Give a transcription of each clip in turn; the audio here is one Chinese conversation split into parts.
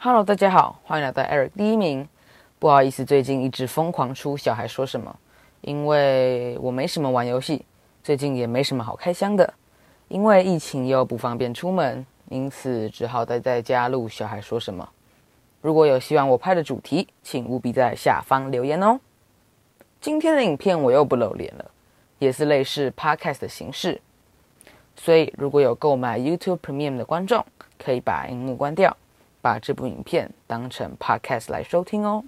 Hello，大家好，欢迎来到 Eric 第一名。不好意思，最近一直疯狂出小孩说什么，因为我没什么玩游戏，最近也没什么好开箱的，因为疫情又不方便出门，因此只好待在家录小孩说什么。如果有希望我拍的主题，请务必在下方留言哦。今天的影片我又不露脸了，也是类似 Podcast 的形式，所以如果有购买 YouTube Premium 的观众，可以把荧幕关掉。把这部影片当成 podcast 来收听哦。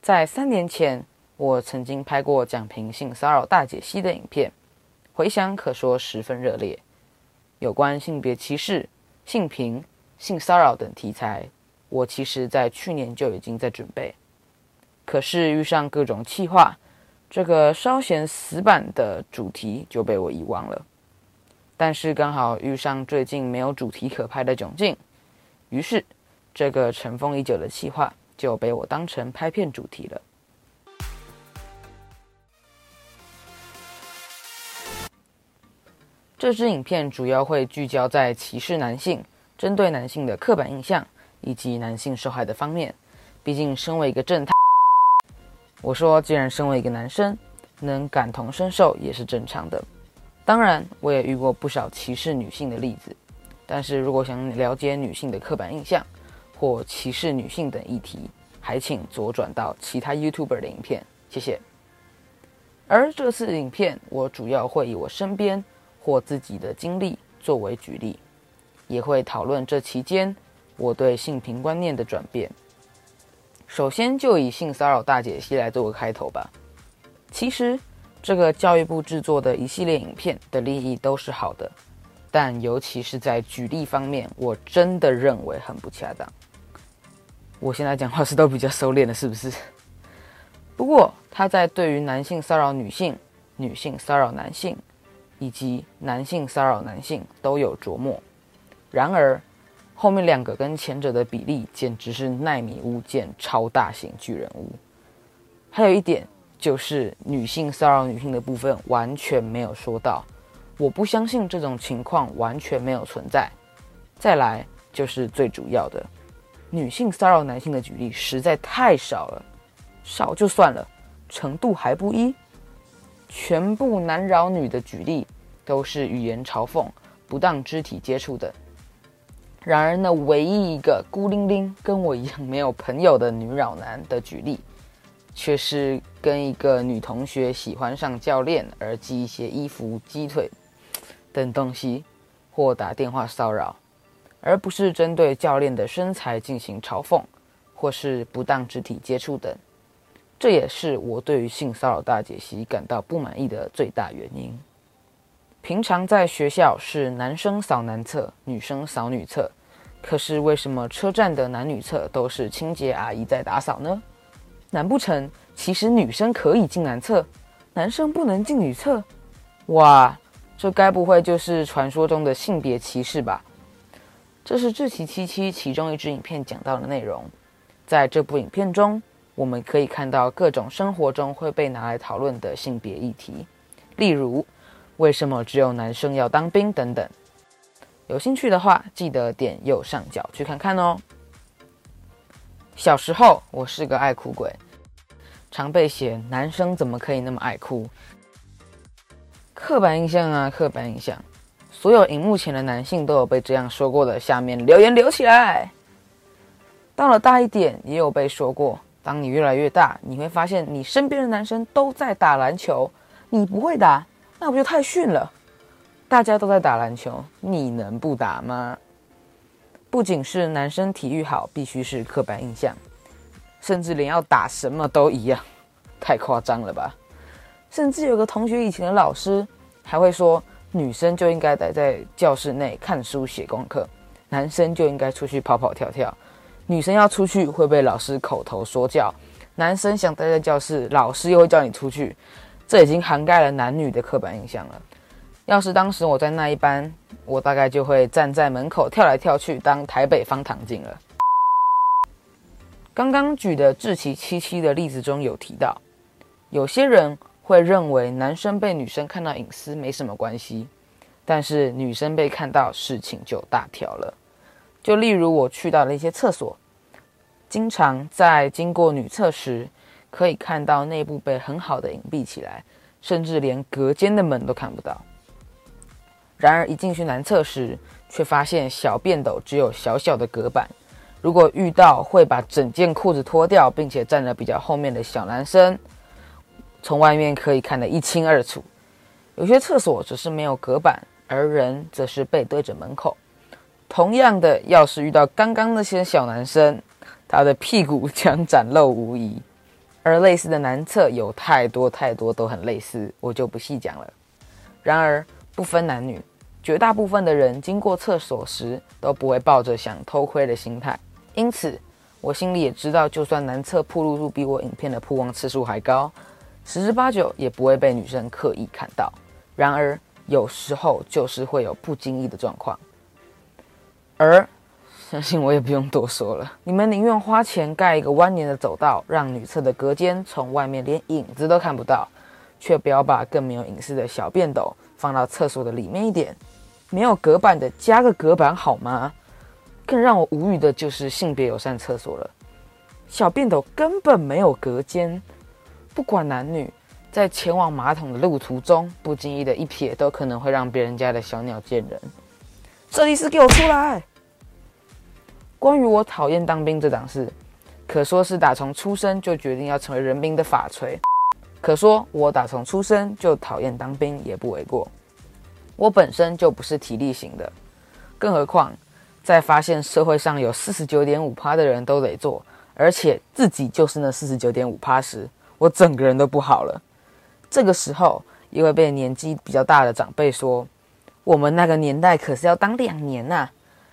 在三年前，我曾经拍过讲评性骚扰大解析的影片，回响可说十分热烈。有关性别歧视、性平、性骚扰等题材，我其实在去年就已经在准备，可是遇上各种企划，这个稍显死板的主题就被我遗忘了。但是刚好遇上最近没有主题可拍的窘境。于是，这个尘封已久的企划就被我当成拍片主题了。这支影片主要会聚焦在歧视男性、针对男性的刻板印象以及男性受害的方面。毕竟，身为一个正太，我说，既然身为一个男生，能感同身受也是正常的。当然，我也遇过不少歧视女性的例子。但是如果想了解女性的刻板印象或歧视女性等议题，还请左转到其他 YouTuber 的影片，谢谢。而这次影片，我主要会以我身边或自己的经历作为举例，也会讨论这期间我对性平观念的转变。首先就以性骚扰大解析来做个开头吧。其实这个教育部制作的一系列影片的利益都是好的。但尤其是在举例方面，我真的认为很不恰当。我现在讲话是都比较收敛了，是不是？不过他在对于男性骚扰女性、女性骚扰男性，以及男性骚扰男性都有琢磨。然而后面两个跟前者的比例简直是奈米物件超大型巨人屋。还有一点就是女性骚扰女性的部分完全没有说到。我不相信这种情况完全没有存在。再来就是最主要的，女性骚扰男性的举例实在太少了，少就算了，程度还不一。全部男扰女的举例都是语言嘲讽、不当肢体接触等。然而，那唯一一个孤零零跟我一样没有朋友的女扰男的举例，却是跟一个女同学喜欢上教练而寄一些衣服、鸡腿。等东西，或打电话骚扰，而不是针对教练的身材进行嘲讽，或是不当肢体接触等。这也是我对于性骚扰大解析感到不满意的最大原因。平常在学校是男生扫男厕，女生扫女厕，可是为什么车站的男女厕都是清洁阿姨在打扫呢？难不成其实女生可以进男厕，男生不能进女厕？哇！这该不会就是传说中的性别歧视吧？这是智奇七七其中一支影片讲到的内容。在这部影片中，我们可以看到各种生活中会被拿来讨论的性别议题，例如为什么只有男生要当兵等等。有兴趣的话，记得点右上角去看看哦。小时候，我是个爱哭鬼，常被写男生怎么可以那么爱哭。刻板印象啊，刻板印象！所有荧幕前的男性都有被这样说过的，下面留言留起来。到了大一点，也有被说过。当你越来越大，你会发现你身边的男生都在打篮球，你不会打，那不就太逊了？大家都在打篮球，你能不打吗？不仅是男生体育好必须是刻板印象，甚至连要打什么都一样，太夸张了吧？甚至有个同学以前的老师还会说，女生就应该待在教室内看书写功课，男生就应该出去跑跑跳跳。女生要出去会被老师口头说教，男生想待在教室，老师又会叫你出去。这已经涵盖了男女的刻板印象了。要是当时我在那一班，我大概就会站在门口跳来跳去，当台北方糖镜了。刚刚举的志祺七七的例子中有提到，有些人。会认为男生被女生看到隐私没什么关系，但是女生被看到事情就大条了。就例如我去到了一些厕所，经常在经过女厕时，可以看到内部被很好的隐蔽起来，甚至连隔间的门都看不到。然而一进去男厕时，却发现小便斗只有小小的隔板。如果遇到会把整件裤子脱掉，并且站得比较后面的小男生，从外面可以看得一清二楚。有些厕所只是没有隔板，而人则是背对着门口。同样的，要是遇到刚刚那些小男生，他的屁股将展露无遗。而类似的男厕有太多太多，都很类似，我就不细讲了。然而不分男女，绝大部分的人经过厕所时都不会抱着想偷窥的心态。因此，我心里也知道，就算男厕曝露度比我影片的曝光次数还高，十之八九也不会被女生刻意看到。然而，有时候就是会有不经意的状况。而，相信我也不用多说了，你们宁愿花钱盖一个蜿蜒的走道，让女厕的隔间从外面连影子都看不到，却不要把更没有隐私的小便斗放到厕所的里面一点，没有隔板的加个隔板好吗？更让我无语的就是性别友善厕所了，小便斗根本没有隔间，不管男女，在前往马桶的路途中，不经意的一瞥都可能会让别人家的小鸟见人。设计师给我出来！关于我讨厌当兵这档事，可说是打从出生就决定要成为人兵的法锤，可说我打从出生就讨厌当兵也不为过。我本身就不是体力型的，更何况。在发现社会上有四十九点五趴的人都得做，而且自己就是那四十九点五趴时，我整个人都不好了。这个时候，一位被年纪比较大的长辈说：“我们那个年代可是要当两年呐，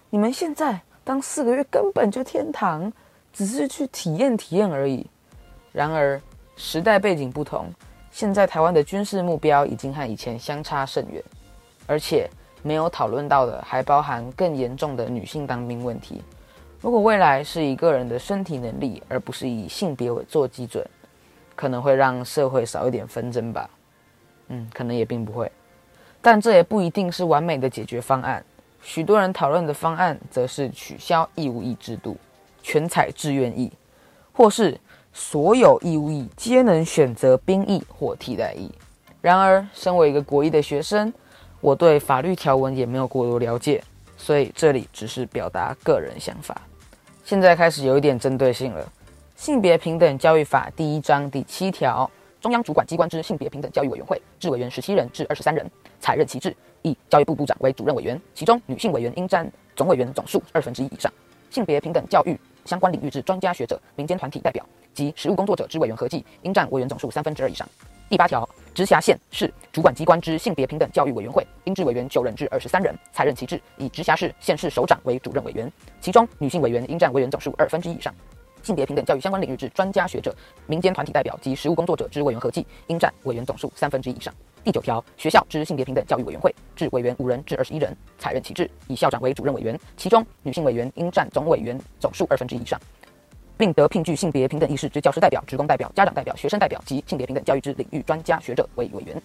你们现在当四个月根本就天堂，只是去体验体验而已。”然而，时代背景不同，现在台湾的军事目标已经和以前相差甚远，而且。没有讨论到的，还包含更严重的女性当兵问题。如果未来是以个人的身体能力，而不是以性别为做基准，可能会让社会少一点纷争吧。嗯，可能也并不会。但这也不一定是完美的解决方案。许多人讨论的方案，则是取消义务役制度，全采志愿役，或是所有义务役皆能选择兵役或替代役。然而，身为一个国一的学生，我对法律条文也没有过多了解，所以这里只是表达个人想法。现在开始有一点针对性了，《性别平等教育法》第一章第七条，中央主管机关之性别平等教育委员会，置委员十七人至二十三人，采任其制，以教育部部长为主任委员，其中女性委员应占总委员总数二分之一以上。性别平等教育相关领域之专家学者、民间团体代表及实务工作者之委员合计，应占委员总数三分之二以上。第八条。直辖县市主管机关之性别平等教育委员会，应置委员九人至二十三人，采任其制，以直辖市、县市首长为主任委员，其中女性委员应占委员总数二分之一以上。性别平等教育相关领域之专家学者、民间团体代表及实务工作者之委员合计，应占委员总数三分之一以上。第九条，学校之性别平等教育委员会，至委员五人至二十一人，采任期制，以校长为主任委员，其中女性委员应占总委员总数二分之一以上。并得聘具性别平等意识之教师代表、职工代表、家长代表、学生代表及性别平等教育之领域专家学者为委员。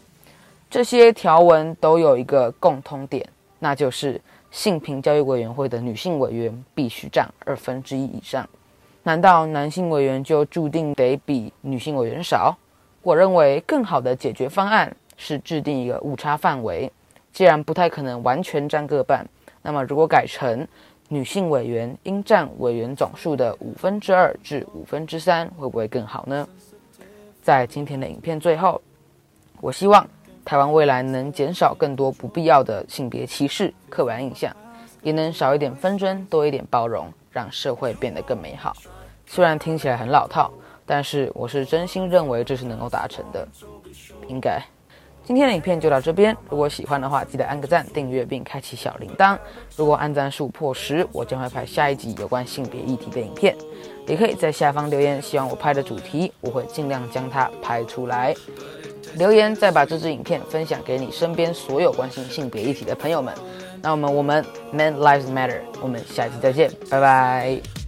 这些条文都有一个共通点，那就是性平教育委员会的女性委员必须占二分之一以上。难道男性委员就注定得比女性委员少？我认为更好的解决方案是制定一个误差范围。既然不太可能完全占各半，那么如果改成女性委员应占委员总数的五分之二至五分之三，会不会更好呢？在今天的影片最后，我希望台湾未来能减少更多不必要的性别歧视、刻板印象，也能少一点纷争，多一点包容，让社会变得更美好。虽然听起来很老套，但是我是真心认为这是能够达成的，应该。今天的影片就到这边，如果喜欢的话，记得按个赞、订阅并开启小铃铛。如果按赞数破十，我将会拍下一集有关性别议题的影片。也可以在下方留言，希望我拍的主题，我会尽量将它拍出来。留言再把这支影片分享给你身边所有关心性别议题的朋友们。那我们我们 Men Lives Matter，我们下期再见，拜拜。